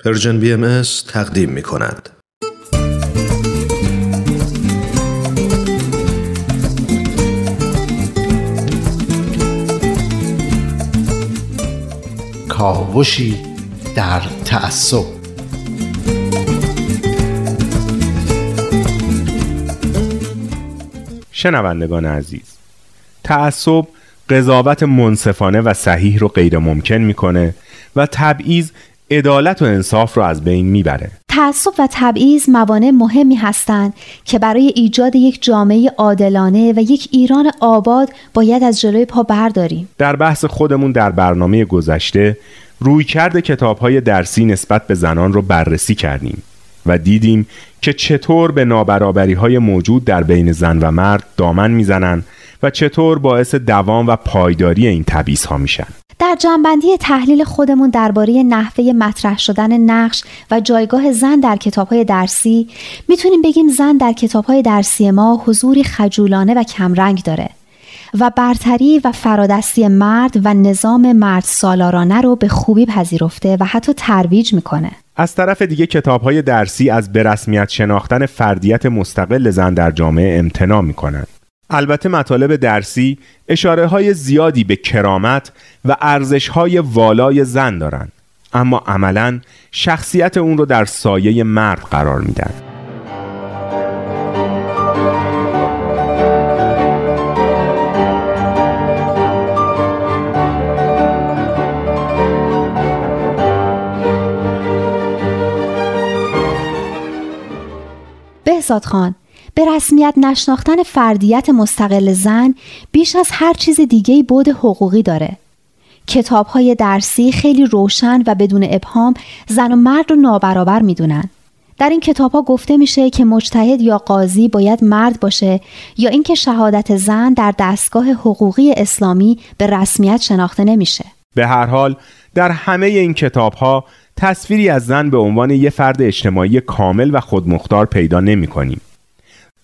پرژن بی ام تقدیم می کند. کاوشی در تعصب شنوندگان عزیز تعصب قضاوت منصفانه و صحیح رو غیر ممکن می‌کنه و تبعیض عدالت و انصاف رو از بین می‌بره. تعصب و تبعیض موانع مهمی هستند که برای ایجاد یک جامعه عادلانه و یک ایران آباد باید از جلوی پا برداریم. در بحث خودمون در برنامه گذشته رویکرد کتابهای درسی نسبت به زنان رو بررسی کردیم و دیدیم که چطور به نابرابری های موجود در بین زن و مرد دامن می‌زنن و چطور باعث دوام و پایداری این تبعیض ها میشن. در جنبندی تحلیل خودمون درباره نحوه مطرح شدن نقش و جایگاه زن در کتابهای درسی می‌تونیم بگیم زن در کتابهای درسی ما حضوری خجولانه و کمرنگ داره و برتری و فرادستی مرد و نظام مرد سالارانه رو به خوبی پذیرفته و حتی ترویج می‌کنه. از طرف دیگه کتابهای درسی از به رسمیت شناختن فردیت مستقل زن در جامعه امتناع می‌کنند البته مطالب درسی اشاره های زیادی به کرامت و ارزش های والای زن دارند. اما عملا شخصیت اون رو در سایه مرد قرار میدن. بهزاد خان به رسمیت نشناختن فردیت مستقل زن بیش از هر چیز دیگه بود حقوقی داره. کتاب های درسی خیلی روشن و بدون ابهام زن و مرد رو نابرابر می‌دونن. در این کتاب ها گفته میشه که مجتهد یا قاضی باید مرد باشه یا اینکه شهادت زن در دستگاه حقوقی اسلامی به رسمیت شناخته نمیشه. به هر حال در همه این کتاب ها تصویری از زن به عنوان یه فرد اجتماعی کامل و خودمختار پیدا نمی کنیم.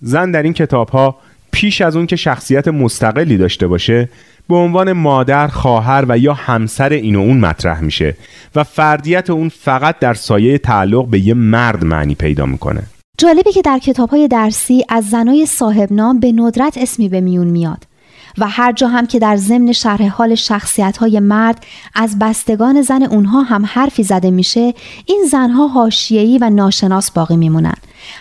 زن در این کتاب ها پیش از اون که شخصیت مستقلی داشته باشه به عنوان مادر، خواهر و یا همسر این و اون مطرح میشه و فردیت اون فقط در سایه تعلق به یه مرد معنی پیدا می‌کنه. جالبه که در کتاب های درسی از زنای صاحب نام به ندرت اسمی به میون میاد و هر جا هم که در ضمن شرح حال شخصیت های مرد از بستگان زن اونها هم حرفی زده میشه این زنها حاشیه‌ای و ناشناس باقی میمونن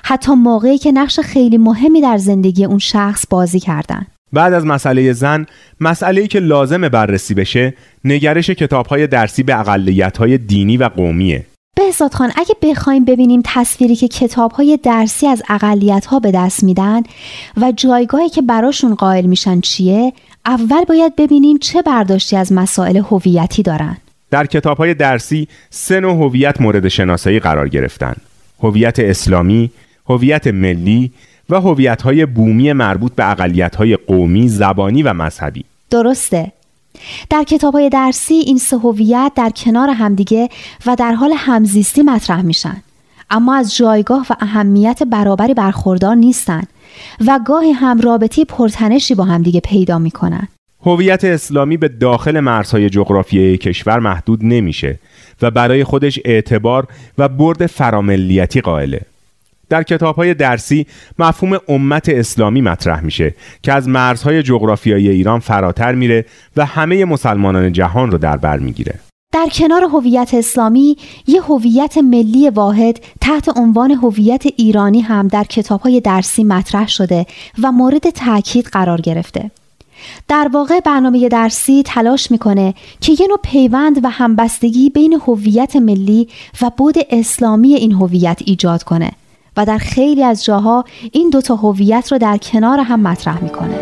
حتی موقعی که نقش خیلی مهمی در زندگی اون شخص بازی کردن. بعد از مسئله زن مسئله‌ای که لازم بررسی بشه نگرش کتاب‌های درسی به اقلیت‌های دینی و قومیه. بهزاد خان اگه بخوایم ببینیم تصویری که کتاب‌های درسی از اقلیت‌ها به دست میدن و جایگاهی که براشون قائل میشن چیه اول باید ببینیم چه برداشتی از مسائل هویتی دارن. در کتاب‌های درسی سه نوع هویت مورد شناسایی قرار گرفتن. هویت اسلامی، هویت ملی و هویت‌های بومی مربوط به اقلیت‌های قومی، زبانی و مذهبی. درسته. در کتاب های درسی این سه هویت در کنار همدیگه و در حال همزیستی مطرح میشن اما از جایگاه و اهمیت برابری برخوردار نیستن و گاهی هم رابطی پرتنشی با همدیگه پیدا می‌کنن هویت اسلامی به داخل مرزهای جغرافیایی کشور محدود نمیشه و برای خودش اعتبار و برد فراملیتی قائله. در کتاب های درسی مفهوم امت اسلامی مطرح میشه که از مرزهای جغرافیایی ایران فراتر میره و همه مسلمانان جهان رو در بر می‌گیره. در کنار هویت اسلامی یه هویت ملی واحد تحت عنوان هویت ایرانی هم در کتاب های درسی مطرح شده و مورد تاکید قرار گرفته. در واقع برنامه درسی تلاش می‌کنه که یه نوع پیوند و همبستگی بین هویت ملی و بود اسلامی این هویت ایجاد کنه و در خیلی از جاها این دوتا هویت رو در کنار هم مطرح می‌کنه.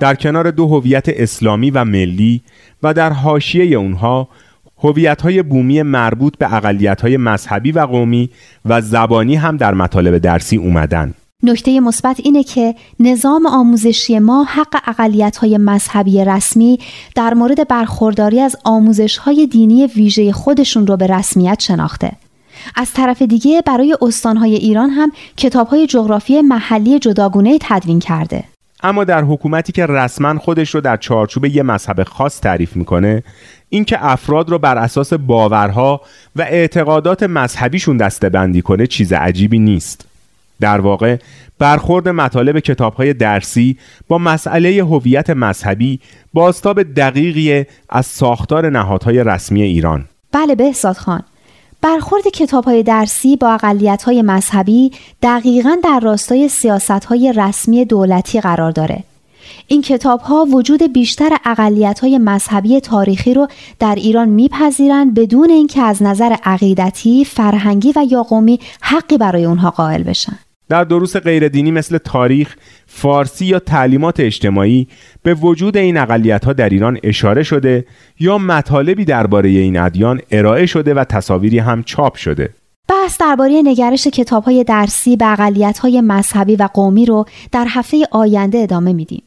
در کنار دو هویت اسلامی و ملی و در حاشیه اونها های بومی مربوط به های مذهبی و قومی و زبانی هم در مطالب درسی اومدن نکته مثبت اینه که نظام آموزشی ما حق اقلیت های مذهبی رسمی در مورد برخورداری از آموزش های دینی ویژه خودشون رو به رسمیت شناخته. از طرف دیگه برای استانهای ایران هم کتاب های جغرافی محلی جداگونه تدوین کرده. اما در حکومتی که رسما خودش رو در چارچوب یه مذهب خاص تعریف می‌کنه اینکه افراد رو بر اساس باورها و اعتقادات مذهبیشون دسته بندی کنه چیز عجیبی نیست. در واقع برخورد مطالب کتابهای درسی با مسئله هویت مذهبی باستاب دقیقی از ساختار نهادهای رسمی ایران. بله بهزاد خان. برخورد کتاب های درسی با اقلیت های مذهبی دقیقا در راستای سیاست های رسمی دولتی قرار داره. این کتاب ها وجود بیشتر اقلیت های مذهبی تاریخی رو در ایران میپذیرند بدون اینکه از نظر عقیدتی، فرهنگی و یا قومی حقی برای اونها قائل بشن. در دروس غیردینی مثل تاریخ، فارسی یا تعلیمات اجتماعی به وجود این اقلیت ها در ایران اشاره شده یا مطالبی درباره این ادیان ارائه شده و تصاویری هم چاپ شده. بحث درباره نگرش کتاب های درسی به اقلیت های مذهبی و قومی رو در هفته آینده ادامه میدیم.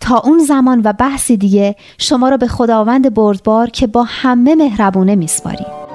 تا اون زمان و بحثی دیگه شما را به خداوند بردبار که با همه مهربونه میسپاریم.